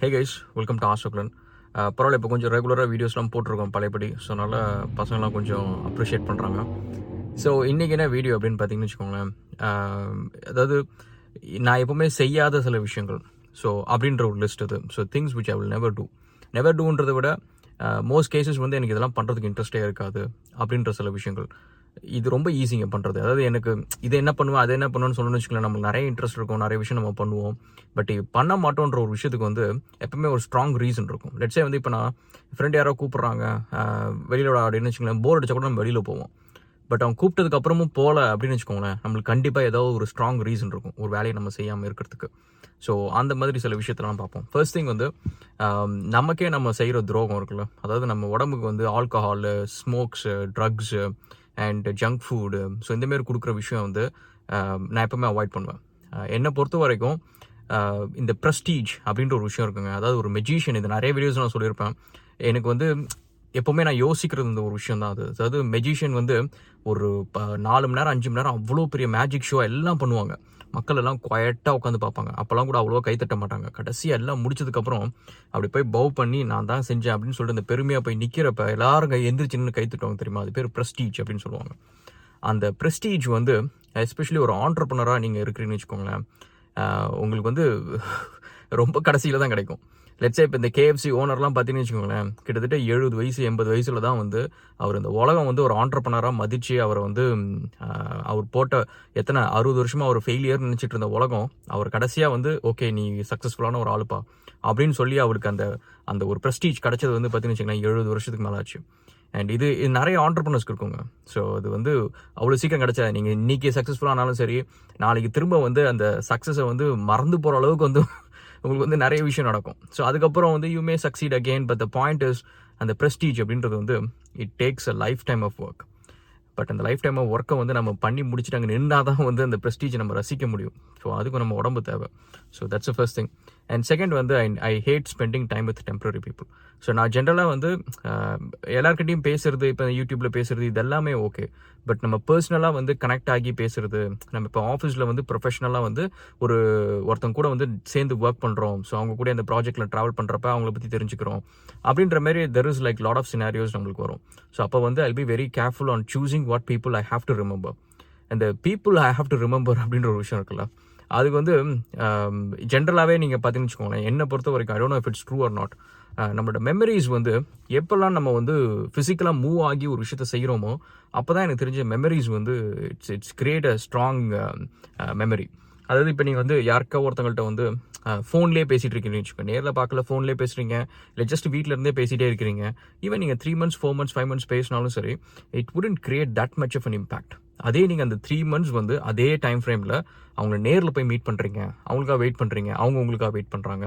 Hey guys welcome to ஆசோக்லன் பரவாயில்ல இப்போ கொஞ்சம் ரெகுலராக வீடியோஸ்லாம் போட்டிருக்கோம் பழையபடி. ஸோ அதனால் பசங்களாம் கொஞ்சம் அப்ரிஷியேட் பண்ணுறாங்க ஸோ இன்றைக்கி என்ன வீடியோ அப்படின்னு பார்த்தீங்கன்னு வச்சுக்கோங்களேன். Uh, அதாவது நான் எப்பவுமே செய்யாத சில விஷயங்கள். ஸோ அப்படின்ற ஒரு லிஸ்ட் அது. So things which I will never do never டூன்றதை விட uh, மோஸ்ட் கேசஸ் வந்து எனக்கு இதெல்லாம் பண்ணுறதுக்கு இன்ட்ரெஸ்டே இருக்காது. அப்படின்ற சில விஷயங்கள். இது ரொம்ப ஈஸிங்க பண்ணுறது அதாவது எனக்கு இது என்ன பண்ணுவேன் அதை என்ன பண்ணுவேன்னு சொல்லணும்னு வச்சுக்கலாம் நமக்கு நிறைய இன்ட்ரெஸ்ட் இருக்கும் நிறைய விஷயம் நம்ம பண்ணுவோம். பட் பண்ண மாட்டோன்ற ஒரு விஷயத்துக்கு வந்து எப்பவுமே ஒரு ஸ்ட்ராங் ரீசன் இருக்கும். லெட்ஸே வந்து இப்போ நான் ஃப்ரெண்ட் யாரோ கூப்பிட்றாங்க வெளியில அப்படின்னு வச்சுக்கலாம் போர் அடிச்சா கூட நம்ம வெளியில் போவோம். பட் அவங்க கூப்பிட்டதுக்கு அப்புறமும் போகல அப்படின்னு வச்சுக்கோங்களேன் நம்மளுக்கு கண்டிப்பாக ஏதோ ஒரு ஸ்ட்ராங் ரீசன் இருக்கும் ஒரு வேலையை நம்ம செய்யாமல் இருக்கிறதுக்கு. ஸோ அந்த மாதிரி சில விஷயத்தெல்லாம் பார்ப்போம். ஃபர்ஸ்ட் திங் வந்து நமக்கே நம்ம செய்கிற துரோகம் இருக்குல்ல. அதாவது நம்ம உடம்புக்கு வந்து alcohol smokes drugs and junk food so இந்தமாரி கொடுக்குற விஷயம் வந்து நான் எப்போவுமே அவாய்ட் பண்ணுவேன். என்னை பொறுத்த வரைக்கும் இந்த ப்ரெஸ்டீஜ் அப்படின்ற ஒரு விஷயம் இருக்குங்க. அதாவது ஒரு மெஜிஷியன் இது நிறைய வீடியோஸ் நான் சொல்லியிருப்பேன். எனக்கு வந்து எப்போவுமே நான் யோசிக்கிறது இந்த ஒரு விஷயம் தான் அது. அதாவது மெஜிஷியன் வந்து ஒரு நாலு மணி நேரம் அஞ்சு மணி நேரம் அவ்வளோ பெரிய மேஜிக் ஷோ எல்லாம் பண்ணுவாங்க. மக்கள் எல்லாம் குவாய்ட்டாக உட்காந்து பார்ப்பாங்க. அப்போல்லாம் கூட அவ்வளோ கைத்தட்ட மாட்டாங்க. கடைசியாக எல்லாம் முடிச்சதுக்கப்புறம் அப்படி போய் பவ் பண்ணி நான் தான் செஞ்சேன் அப்படின்னு சொல்லிட்டு அந்த பெருமையாக போய் நிற்கிறப்ப எல்லாரும் கை எந்திரிச்சு கைத்தட்டுவாங்க தெரியுமா? அது பேர் ப்ரெஸ்டீஜ் அப்படின்னு சொல்லுவாங்க. அந்த ப்ரெஸ்டீஜ் வந்து எஸ்பெஷலி ஒரு ஆண்டர்பனராக நீங்கள் இருக்கிறீங்கன்னு வச்சுக்கோங்களேன் உங்களுக்கு வந்து ரொம்ப கடைசியில் தான் கிடைக்கும். லெட்ஸே இப்போ இந்த கேஎஃப்சி ஓனர்லாம் பார்த்தீங்கன்னு வச்சுக்கோங்களேன் கிட்டத்தட்ட எழுபது வயசு எண்பது வயசில் தான் வந்து அவர் இந்த உலகம் வந்து ஒரு ஆண்டர்பனராக மதித்து அவரை வந்து அவர் போட்ட எத்தனை அறுபது வருஷமாக அவர் ஃபெயிலியர்னு நினச்சிட்டு இருந்த உலகம் அவர் கடைசியாக வந்து ஓகே நீ சக்ஸஸ்ஃபுல்லான ஒரு ஆளுப்பா. அப்படின்னு சொல்லி அவருக்கு அந்த அந்த ஒரு ப்ரெஸ்டீஜ் கிடச்சது வந்து பார்த்தீங்கன்னு வச்சுக்கோங்களேன் எழுபது வருஷத்துக்கு மேலே ஆச்சு. அண்ட் இது இது நிறைய ஆண்டர்பனர்ஸ்க்கு இருக்குங்க. ஸோ அது வந்து அவ்வளோ சீக்கிரம் கிடைச்சா நீங்கள் இன்றைக்கி சக்ஸஸ்ஃபுல்லானாலும் சரி நாளைக்கு திரும்ப வந்து அந்த சக்ஸஸை வந்து மறந்து போகிற அளவுக்கு வந்து உங்களுக்கு வந்து நிறைய விஷயம் நடக்கும். ஸோ அதுக்கப்புறம் வந்து you may succeed again but the point is அந்த ப்ரெஸ்டீஜ் அப்படின்றது வந்து it takes a lifetime of work but அந்த லைஃப் டைம் ஒர்க்கை வந்து நம்ம பண்ணி முடிச்சுட்டு அங்கே நின்னா தான் வந்து அந்த ப்ரெஸ்டீஜை நம்ம ரசிக்க முடியும். ஸோ அதுக்கு நம்ம உடம்பு தேவை. So that's first thing and second வந்து I I hate spending time with temporary people so நான் ஜென்ரலாக வந்து எல்லாருக்கிட்டையும் பேசுறது இப்போ யூடியூப்பில் பேசுறது இதெல்லாமே ஓகே பட் நம்ம பர்சனலாக வந்து கனெக்ட் ஆகி பேசுறது நம்ம இப்போ ஆஃபீஸில் வந்து ப்ரொஃபஷனலாக வந்து ஒரு ஒருத்தங்க கூட வந்து சேர்ந்து ஒர்க் பண்ணுறோம் ஸோ அவங்க கூட இந்த ப்ராஜெக்ட்டில் ட்ராவல் பண்ணுறப்ப அவங்கள பற்றி தெரிஞ்சுக்கிறோம். அப்படின்ற மாதிரி there is like lot of scenarios நம்மளுக்கு வரும். ஸோ அப்போ வந்து I be very careful on choosing what people I have to remember அந்த people I have to remember அப்படின்ற ஒரு விஷயம் இருக்குல்ல? அதுக்கு வந்து ஜென்ரலாகவே நீங்கள் பார்த்தீங்கன்னு வச்சுக்கோங்களேன் என்னை பொறுத்த வரைக்கும் I don't if it's true or not நம்மளோட மெமரிஸ் வந்து எப்பெல்லாம் நம்ம வந்து ஃபிசிக்கலாக மூவ் ஆகி ஒரு விஷயத்த செய்கிறோமோ அப்போ தான் எனக்கு தெரிஞ்ச மெமரிஸ் வந்து it's it's create a strong memory அதாவது இப்போ நீங்கள் வந்து யாருக்கா ஒருத்தங்கள்ட்ட வந்து ஃபோன்லேயே பேசிகிட்டு இருக்கீங்கன்னு வச்சுக்கோ நேரில் பார்க்கல ஃபோன்லேயே பேசுறீங்க. இல்லை ஜஸ்ட் வீட்டிலேருந்தே பேசிகிட்டே இருக்கிறீங்க. ஈவன் நீங்கள் three months four months five months பேசினாலும் சரி it wouldn't create that much of an impact அதே நீங்கள் அந்த த்ரீ மந்த்ஸ் வந்து அதே டைம் ஃப்ரேமில் அவங்கள நேரில் போய் மீட் பண்ணுறீங்க அவங்களுக்காக வெயிட் பண்ணுறீங்க அவங்க உங்களுக்காக வெயிட் பண்ணுறாங்க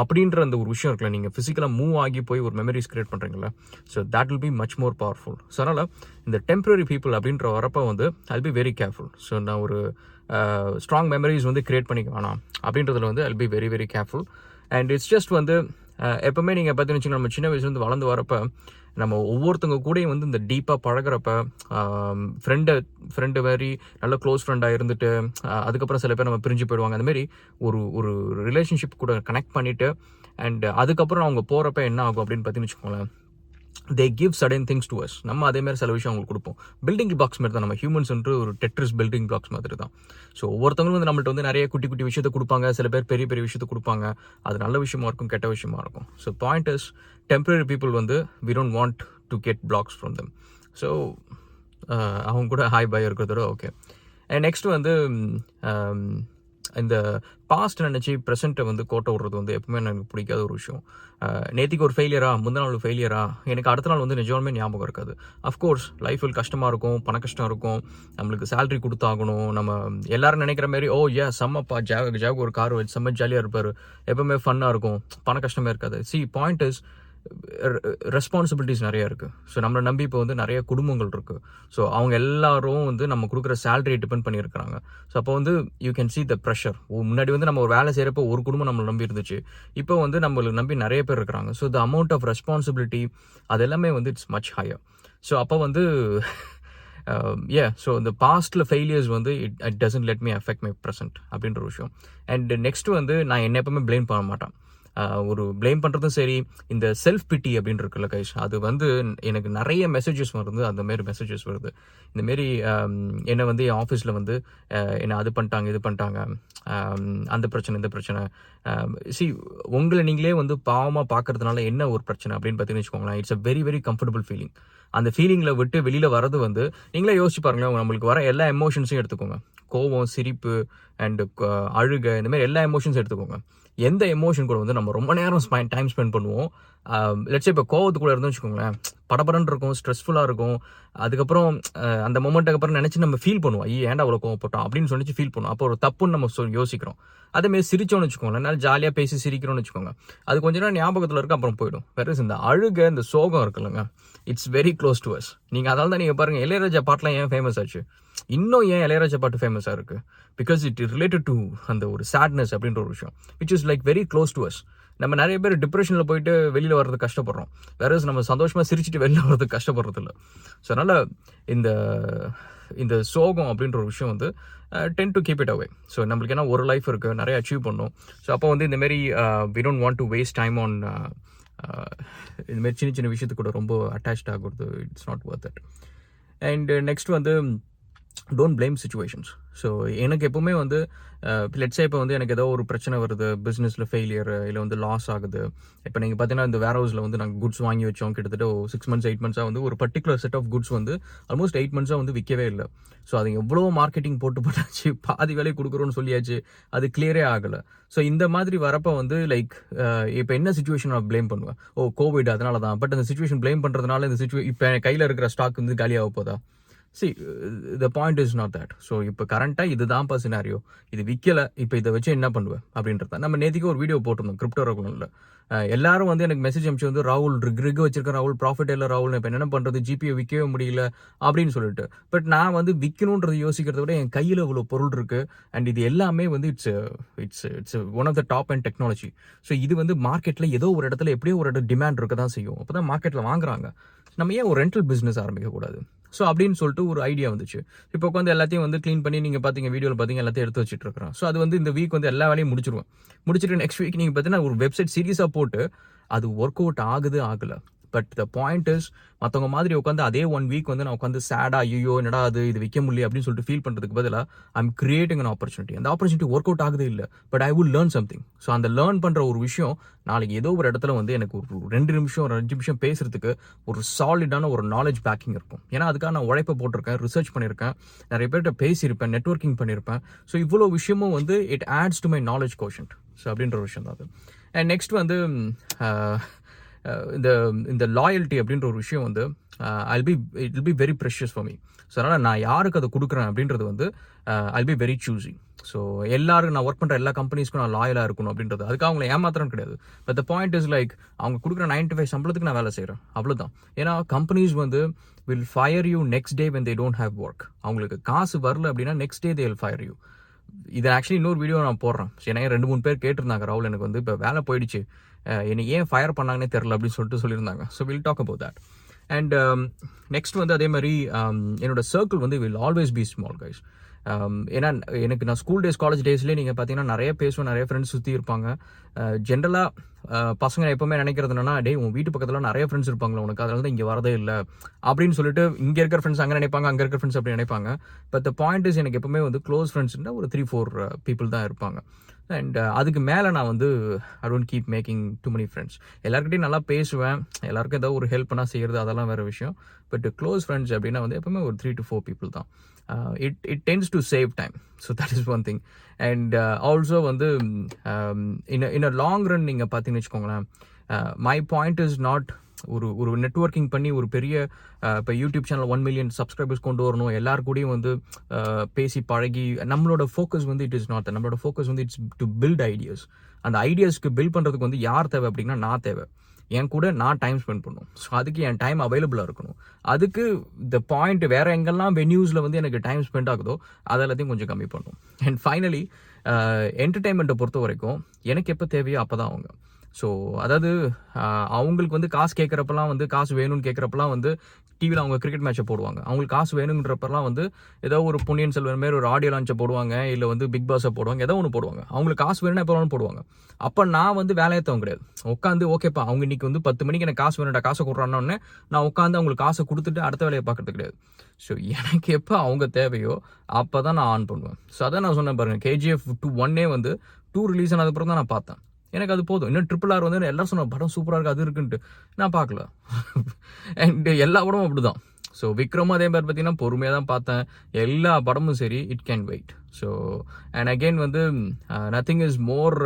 அப்படின்ற அந்த ஒரு விஷயம் இருக்குல்ல நீங்கள் ஃபிசிக்கலாக மூவ் ஆகி போய் ஒரு மெமரிஸ் கிரியேட் பண்ணுறீங்களா so that will be much more powerful so அதனால் இந்த டெம்பரரி பீப்புள் அப்படின்ற வரப்போ வந்து I'll be very careful so நான் ஒரு ஸ்ட்ராங் மெமரிஸ் வந்து கிரியேட் பண்ணிக்க வேணாம். அப்படின்றதுல வந்து I'll be very very careful and it's just வந்து எப்போவுமே நீங்கள் பார்த்தீங்கன்னு வச்சுக்கோங்க, நம்ம சின்ன வயசுலேருந்து வளர்ந்து வரப்போ நம்ம ஒவ்வொருத்தவங்க கூடயும் வந்து இந்த டீப்பாக பழகுறப்ப ஃப்ரெண்டை ஃப்ரெண்டு மாதிரி நல்ல க்ளோஸ் ஃப்ரெண்டாக இருந்துட்டு அதுக்கப்புறம் சில பேர் நம்ம பிரிஞ்சு போயிடுவாங்க. அந்தமாரி ஒரு ஒரு ரிலேஷன்ஷிப் கூட கனெக்ட் பண்ணிவிட்டு அண்ட் அதுக்கப்புறம் அவங்க போகிறப்ப என்ன ஆகும் அப்படின்னு பார்த்தீங்கன்னு வச்சுக்கோங்களேன். They give sudden things to us நம்ம அதே மாதிரி சில விஷயம் அவங்களுக்கு கொடுப்போம். பில்டிங் பிளாக்ஸ் மாதிரி தான். நம்ம ஹியூமன்ஸ் என்று ஒரு டெட்ரிஸ் பில்டிங் பிளாக்ஸ் மாதிரி தான். ஸோ ஒவ்வொருத்தவங்களும் வந்து நம்மள்ட்ட வந்து நிறைய குட்டி குட்டி விஷயத்தை கொடுப்பாங்க. சில பேர் பெரிய பெரிய விஷயத்தை கொடுப்பாங்க. அது நல்ல விஷயமா இருக்கும் கெட்ட விஷயமா இருக்கும். So point is temporary people வந்து we don't want to get blocks from them so அவங்க கூட ஹாய் பை இருக்கிறதோட ஓகே அண்ட் நெக்ஸ்ட் வந்து இந்த பாஸ்ட் நினச்சி ப்ரெசென்ட்டை வந்து கோட்டை விடுறது வந்து எப்பவுமே எனக்கு பிடிக்காத ஒரு விஷயம். நேற்றுக்கு நேத்திக்கு ஒரு ஃபெயிலியரா முந்தின நாள் ஃபெயிலியரா எனக்கு அடுத்த நாள் வந்து நிஜமாலுமே ஞாபகம் இருக்காது. அஃப்கோர்ஸ் லைஃபில் கஷ்டமாக இருக்கும் பண கஷ்டம் இருக்கும் நம்மளுக்கு சேலரி கொடுத்தாகணும் நம்ம எல்லாரும் நினைக்கிற மாதிரி oh, ஓ ஏ செம்மப்பா ஜாக் ஜாக் ஒரு கார் வச்சு செம்ம ஜாலியாக இருப்பார். எப்பவுமே ஃபன்னாக இருக்கும். பண கஷ்டமே இருக்காது. சி பாயிண்ட் இஸ் ரெஸ்பான்சிபிலிட்டிஸ் நிறைய இருக்குது ஸோ நம்மளை நம்பி இப்போ வந்து நிறைய குடும்பங்கள் இருக்குது ஸோ அவங்க எல்லாரும் வந்து நம்ம கொடுக்குற சேலரியை டிபெண்ட் பண்ணியிருக்கிறாங்க. ஸோ அப்போ வந்து you can see the pressure முன்னாடி வந்து நம்ம ஒரு வேலை செய்கிறப்போ ஒரு குடும்பம் நம்மளை நம்பி இருந்துச்சு. இப்போ வந்து நம்மளுக்கு நம்பி நிறைய பேர் இருக்கிறாங்க. So the amount of responsibility அது எல்லாமே வந்து இட்ஸ் மச் ஹையர் ஸோ அப்போ வந்து ஏ ஸோ இந்த பாஸ்டில் ஃபெயிலியர்ஸ் வந்து it it doesn't let me affect my present அப்படின்ற ஒரு விஷயம். அண்ட் நெக்ஸ்ட் வந்து நான் என்ன எப்பவுமே பிளேம் பண்ண மாட்டேன். ஒரு ப்ளேம் பண்ணுறதும் சரி இந்த செல்ஃப் பிட்டி அப்படின்னு இருக்குல்ல கைஷ் அது வந்து எனக்கு நிறைய மெசேஜஸ் வருது அந்த மாரி மெசேஜஸ் வருது. இந்த மாரி என்னை வந்து என் ஆஃபீஸில் வந்து என்னை அது பண்ணிட்டாங்க இது பண்ணிட்டாங்க அந்த பிரச்சனை இந்த பிரச்சனை. சி உங்களை நீங்களே வந்து பாவமாக பார்க்கறதுனால என்ன ஒரு பிரச்சனை அப்படின்னு பார்த்தீங்கன்னு வச்சுக்கோங்களேன் it's a very very comfortable feeling அந்த ஃபீலிங்கில் விட்டு வெளியில் வரது வந்து நீங்களே யோசிச்சு பாருங்களேன் நம்மளுக்கு வர எல்லா எமோஷன்ஸையும் எடுத்துக்கோங்க. கோவம் சிரிப்பு அண்டு அழுகை இந்த மாதிரி எல்லா எமோஷன்ஸும் எடுத்துக்கோங்க. எந்த எமோஷன் கூட வந்து நம்ம ரொம்ப நேரம் டைம் ஸ்பெண்ட் பண்ணுவோம். லட்சம் இப்போ கோவத்து கூட இருந்தோம்னு வச்சுக்கோங்களேன் படபடன்னு இருக்கும் ஸ்ட்ரெஸ்ஃபுல்லாக இருக்கும். அதுக்கப்புறம் அந்த மொமெண்ட்டுக்கு அப்புறம் நினச்சி நம்ம ஃபீல் பண்ணுவோம். ஐயே ஏன்டா அவ்வளோ கோவப்பட்டோம் அப்படின்னு சொல்லிச்சு ஃபீல் பண்ணுவோம். அப்போ ஒரு தப்புன்னு நம்ம சொல் யோசிக்கிறோம். அதேமாரி சிரிச்சோம்னு வச்சுக்கோங்களேன் நல்லா ஜாலியாக பேசி சிரிக்கிறோம்னு வச்சுக்கோங்க. அது கொஞ்ச நேரம் ஞாபகத்தில் இருக்க அப்புறம் போயிடும். வேற இந்த அழுக இந்த சோகம் இருக்குல்லங்க it's very close to us நீங்கள் அதால தான் நீங்கள் பாருங்கள் இளையராஜா பாட்டெலாம் ஏன் ஃபேமஸ் ஆச்சு? இன்னும் ஏன் இளையராஜா பாட்டு ஃபேமஸாக இருக்குது பிகாஸ் இட் ரிலேட்டட் டு அந்த ஒரு சேட்னஸ் அப்படின்ற ஒரு விஷயம். Which is like very close to us நம்ம நிறைய பேர் டிப்ரெஷனில் போயிட்டு வெளியில் வர்றது கஷ்டப்படுறோம். வேற நம்ம சந்தோஷமாக சிரிச்சிட்டு வெளியில் வர்றது கஷ்டப்படுறது இல்லை ஸோ அதனால் இந்த இந்த சோகம் அப்படின்ற ஒரு விஷயம் வந்து tend to keep it away so நம்மளுக்கு ஏன்னா ஒரு லைஃப் இருக்குது நிறைய அச்சீவ் பண்ணணும் ஸோ அப்போ வந்து இந்தமாரி we don't want to waste time on இதுமாரி சின்ன சின்ன விஷயத்துக்கு கூட ரொம்ப அட்டாச்ட் ஆகுறது it's not worth it and next வந்து டோன்ட் பிளேம் சுச்சுவேஷன்ஸ் ஸோ எனக்கு எப்பவுமே வந்து லெட்ஸே இப்போ வந்து எனக்கு ஏதோ ஒரு பிரச்சனை வருது பிஸ்னஸில் ஃபெயிலியர் இல்லை வந்து லாஸ் ஆகுது. இப்போ நீங்கள் பார்த்தீங்கன்னா இந்த வேர் ஹவுஸில் வந்து நாங்கள் குட்ஸ் வாங்கி வச்சோம் கிட்டத்தட்ட சிக்ஸ் மந்த்ஸ் எயிட் மந்த்ஸாக வந்து ஒரு பர்டிகுலர் செட் ஆஃப் குட்ஸ் வந்து ஆல்மோஸ்ட் எயிட் மந்த்ஸாக வந்து விற்கவே இல்லை. ஸோ அது எவ்வளோ மார்க்கெட்டிங் போட்டு போட்டாச்சு பாதி வேலை கொடுக்குறோன்னு சொல்லியாச்சு அது கிளியரே ஆகலை. ஸோ இந்த மாதிரி வரப்போ வந்து லைக் இப்போ என்ன சுச்சுவேஷன் நான் பிளேம் பண்ணுவேன்? ஓ கோவிட் அதனால தான் பட் அந்த சுச்சுவேஷன் ப்ளேம் பண்ணுறதுனால இந்த சுச்சுவே இப்போ கையில் இருக்கிற ஸ்டாக் வந்து காலியாக போதா? See the point is not that so இப்போ கரண்ட்டாக இதுதான்ப்பா சினாரியோ இது விற்கல இப்போ இதை வச்சு என்ன பண்ணுவேன்? அப்படின்றத நம்ம நேற்றுக்கு ஒரு வீடியோ போட்டிருந்தோம் கிரிப்டோ ரெகுலரில் எல்லாரும் வந்து எனக்கு மெசேஜ் அனுப்பிச்சு வந்து ராகுல் ரிக் ரிக் வச்சிருக்கேன் ராகுல் ப்ராஃபிட் இல்லை ராகுல் இப்போ என்ன பண்ணுறது ஜிபியை விற்கவே முடியல அப்படின்னு சொல்லிட்டு. பட் நான் வந்து விற்கணுன்றது யோசிக்கிறத விட என் கையில் இவ்வளோ பொருள் இருக்குது அண்ட் இது எல்லாமே வந்து it's it's it's one of the top and technology so இது வந்து மார்க்கெட்டில் ஏதோ ஒரு இடத்துல எப்படியோ ஒரு இடம் டிமாண்ட் இருக்க தான் செய்யும். அப்போ தான் மார்க்கெட்டில் வாங்குறாங்க. நம்ம ஏன் ஒரு ரெண்டல் பிஸ்னஸ் ஆரம்பிக்கக்கூடாது? ஸோ அப்படின்னு சொல்லிட்டு ஒரு ஐடியா வந்துச்சு. இப்போ உட்காந்து எல்லாத்தையும் வந்து க்ளீன் பண்ணி நீங்கள் பார்த்தீங்க வீடியோவில் பார்த்தீங்க எல்லாத்தையும் எடுத்து வச்சுட்டு இருக்கிறோம். ஸோ அது வந்து இந்த வீக் வந்து எல்லா வேலையும் முடிச்சிருவேன் முடிச்சிட்டு நெக்ஸ்ட் வீக் நீங்கள் பார்த்தீங்கன்னா ஒரு வெப்சைட் சீரியஸாக போட்டு அது ஒர்க் அவுட் ஆகுது ஆகலை. பட் த பாயிண்ட் இஸ் மற்றவங்க மாதிரி உட்காந்து அதே ஒன் வீக் வந்து நான் உட்காந்து சேடா ஐயோ என்னடா அது இது விற்க முடியல அப்படின்னு சொல்லிட்டு ஃபீல் பண்ணுறதுக்கு பதிலாக ஐம் கிரியேட்டிங் அன் ஆப்பர்ச்சுனிட்டி அந்த ஆப்பர்ச்சுனிட்டி ஒர்க் அவுட் ஆகுது இல்லை but I will learn something so அந்த லேர்ன் பண்ணுற ஒரு விஷயம் நாளைக்கு ஏதோ ஒரு இடத்துல வந்து எனக்கு ஒரு ரெண்டு நிமிஷம் ஒரு அஞ்சு நிமிஷம் பேசுறதுக்கு ஒரு சாலிடான ஒரு நாலேஜ் பேக்கிங் இருக்கும். ஏன்னா அதுக்காக நான் உழைப்பை போட்டிருக்கேன் ரிசர்ச் பண்ணியிருக்கேன் நிறைய பேர்கிட்ட பேசியிருப்பேன் நெட்ஒர்க்கிங் பண்ணியிருப்பேன் ஸோ இவ்வளோ விஷயமும் வந்து it adds to my knowledge quotient so அப்படின்ற ஒரு விஷயம் தான் அது. அண்ட் நெக்ஸ்ட் வந்து இந்த இந்த லாயல்ட்டி அப்படின்ற ஒரு விஷயம் வந்து I'll be it will be very precious for me so அதனால் நான் யாருக்கு அதை கொடுக்குறேன் அப்படின்றது வந்து I be very choosy so எல்லாருக்கும் நான் ஒர்க் பண்ணுற எல்லா கம்பெனிஸ்க்கும் நான் லாயலாக இருக்கணும் அப்படின்றது. அதுக்கு அவங்களை ஏமாத்திரம் கிடையாது. But the point is like அவங்க கொடுக்குற நைன்டி ஃபைவ் சம்பளத்துக்கு நான் வேலை செய்கிறேன் அவ்வளோதான் ஏன்னா கம்பெனிஸ் வந்து will fire you next day when they don't have work அவங்களுக்கு காசு வரல அப்படின்னா next day they will fire you இது ஆக்சுவலி இன்னொரு வீடியோ நான் போடுறேன். ஏன்னா ரெண்டு மூணு பேர் கேட்டிருந்தாங்க. ராகுல் எனக்கு வந்து இப்போ வேலை போயிடுச்சு. என்னை ஏன் ஃபயர் பண்ணாங்கன்னே தெரில அப்படின்னு சொல்லிட்டு சொல்லியிருந்தாங்க. So will talk about that and next வந்து அதே மாதிரி um, என்னோட சர்க்கிள் வந்து will always be small guys ஏன்னா எனக்கு நான் ஸ்கூல் டேஸ் காலேஜ் டேஸ்லேயே நீங்கள் பார்த்தீங்கன்னா நிறைய பேசுவேன் நிறைய ஃப்ரெண்ட்ஸ் சுற்றி இருப்பாங்க. ஜென்ரலாக பசங்க எப்போவுமே நினைக்கிறது என்னன்னா டேய் உன் வீட்டு பக்கத்தில் நிறைய ஃப்ரெண்ட்ஸ் இருப்பாங்களா உனக்கு அதனால தான் இங்கே வரதே இல்லை. அப்படின்னு சொல்லிட்டு இங்கே இருக்கிற ஃப்ரெண்ட்ஸ் அங்கே நினைப்பாங்க அங்கே இருக்கிற ஃப்ரெண்ட்ஸ் அப்படி நினைப்பாங்க. பட் த பாயிண்ட் இஸ் எனக்கு எப்பவுமே வந்து க்ளோஸ் ஃப்ரெண்ட்ஸ்னா ஒரு த்ரீ ஃபோர் பீப்புள் தான் இருப்பாங்க. அண்ட் uh, அதுக்கு மேலே நான் வந்து I don't keep making too many friends எல்லாருக்கிட்டையும் நல்லா பேசுவேன். எல்லாருக்கும் ஏதாவது ஒரு ஹெல்ப்னா செய்கிறது அதெல்லாம் வேறு விஷயம். பட் க்ளோஸ் ஃப்ரெண்ட்ஸ் அப்படின்னா வந்து எப்பவுமே ஒரு த்ரீ டு ஃபோர் பீப்புள் தான். It it tends to save time so that is one thing and also வந்து in in a long run நீங்கள் பார்த்தீங்கன்னு வச்சுக்கோங்களேன் மை பாயிண்ட் இஸ் நாட் ஒரு ஒரு நெட்வொர்க்கிங் பண்ணி ஒரு பெரிய இப்போ YouTube channel one million subscribers கொண்டு வரணும். எல்லார் கூடயும் வந்து பேசி பழகி நம்மளோட ஃபோக்கஸ் வந்து இட் இஸ் நாட் நம்மளோட ஃபோக்கஸ் வந்து இட்ஸ் டு பில்ட் ஐடியாஸ் அந்த ஐடியாஸ்க்கு பில்ட் பண்ணுறதுக்கு வந்து யார் தேவை அப்படின்னா நான் தேவை. என் கூட நான் டைம் ஸ்பெண்ட் பண்ணணும் ஸோ அதுக்கு என் டைம் அவைலபிளாக இருக்கணும். அதுக்கு த பாயிண்ட் வேற எங்கெல்லாம் வென்யூஸில் வந்து எனக்கு டைம் ஸ்பெண்ட் ஆகுதோ அதெல்லாத்தையும் கொஞ்சம் கம்மி பண்ணும். அண்ட் ஃபைனலி என்டர்டைன்மெண்ட்டை பொறுத்த வரைக்கும் எனக்கு எப்போ தேவையோ அப்போ தான் அவங்க. ஸோ அதாவது அவங்களுக்கு வந்து காசு கேட்குறப்பெல்லாம் வந்து காசு வேணும்னு கேட்குறப்பெல்லாம் வந்து டிவியில் அவங்க கிரிக்கெட் மேட்ச்சை போடுவாங்க. அவங்களுக்கு காசு வேணுங்கிறப்பெல்லாம் வந்து ஏதோ ஒரு பொன்னியின் செல்வன் மாரி ஒரு ஆடியோ லான்ச்சை போடுவாங்க இல்லை வந்து பிக் பாஸை போடுவாங்க ஏதோ ஒன்று போடுவாங்க. அவங்களுக்கு காசு வேணும்னா எப்போ வேணாலும் போடுவாங்க. அப்போ நான் வந்து வேலையத்தவங்க கிடையாது. உட்காந்து ஓகேப்பா அவங்க இன்னைக்கு வந்து பத்து மணிக்கு எனக்கு காசு வேணும்டா காசை கொடுறானோன்னே நான் உட்காந்து அவங்களுக்கு காசை கொடுத்துட்டு அடுத்த வேலையை பார்க்கறது கிடையாது. ஸோ எனக்கு எப்போ அவங்க தேவையோ அப்போ தான் நான் ஆன் பண்ணுவேன். ஸோ அதான் நான் சொன்னேன் பாருங்க கேஜிஎஃப் டூ ஒன்னே வந்து டூ ரிலீஸ் ஆனதுக்கப்புறம் தான் நான் பார்த்தேன். எனக்கு அது போதும். இன்னும் ட்ரிபிள் ஆர் வந்து எல்லாரும் சொன்ன படம் சூப்பராக இருக்குது அது இருக்குன்ட்டு. நான் பார்க்கல. அண்ட் எல்லா படமும் அப்படிதான். ஸோ விக்ரம் அதே மாதிரி பார்த்தீங்கன்னா பொறுமையாக தான் பார்த்தேன். எல்லா படமும் சரி it can wait so and again வந்து நத்திங் இஸ் மோர்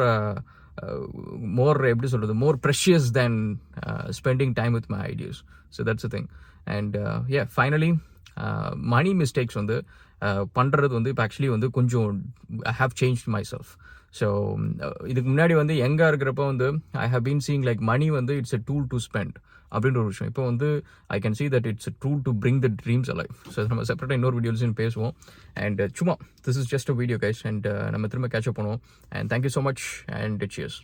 மோர் எப்படி சொல்கிறது more precious than spending time with my ideas so that's a thing and uh finally money mistakes வந்து பண்ணுறது வந்து இப்போ ஆக்சுவலி வந்து கொஞ்சம் I have change myself so இதுக்கு முன்னாடி வந்து எங்கே இருக்கிறப்ப வந்து I have been seeing like money வந்து it's a tool to spend அப்படின்ற ஒரு விஷயம். இப்போ வந்து I can see that it's tool to bring the dreams alive so நம்ம செப்பரேட்டாக இன்னொரு வீடியோஸையும் பேசுவோம். அண்ட் சும்மா this is just a video guys and நம்ம திரும்ப கேட்ச் அப் பண்ணுவோம். And thank you so much and cheers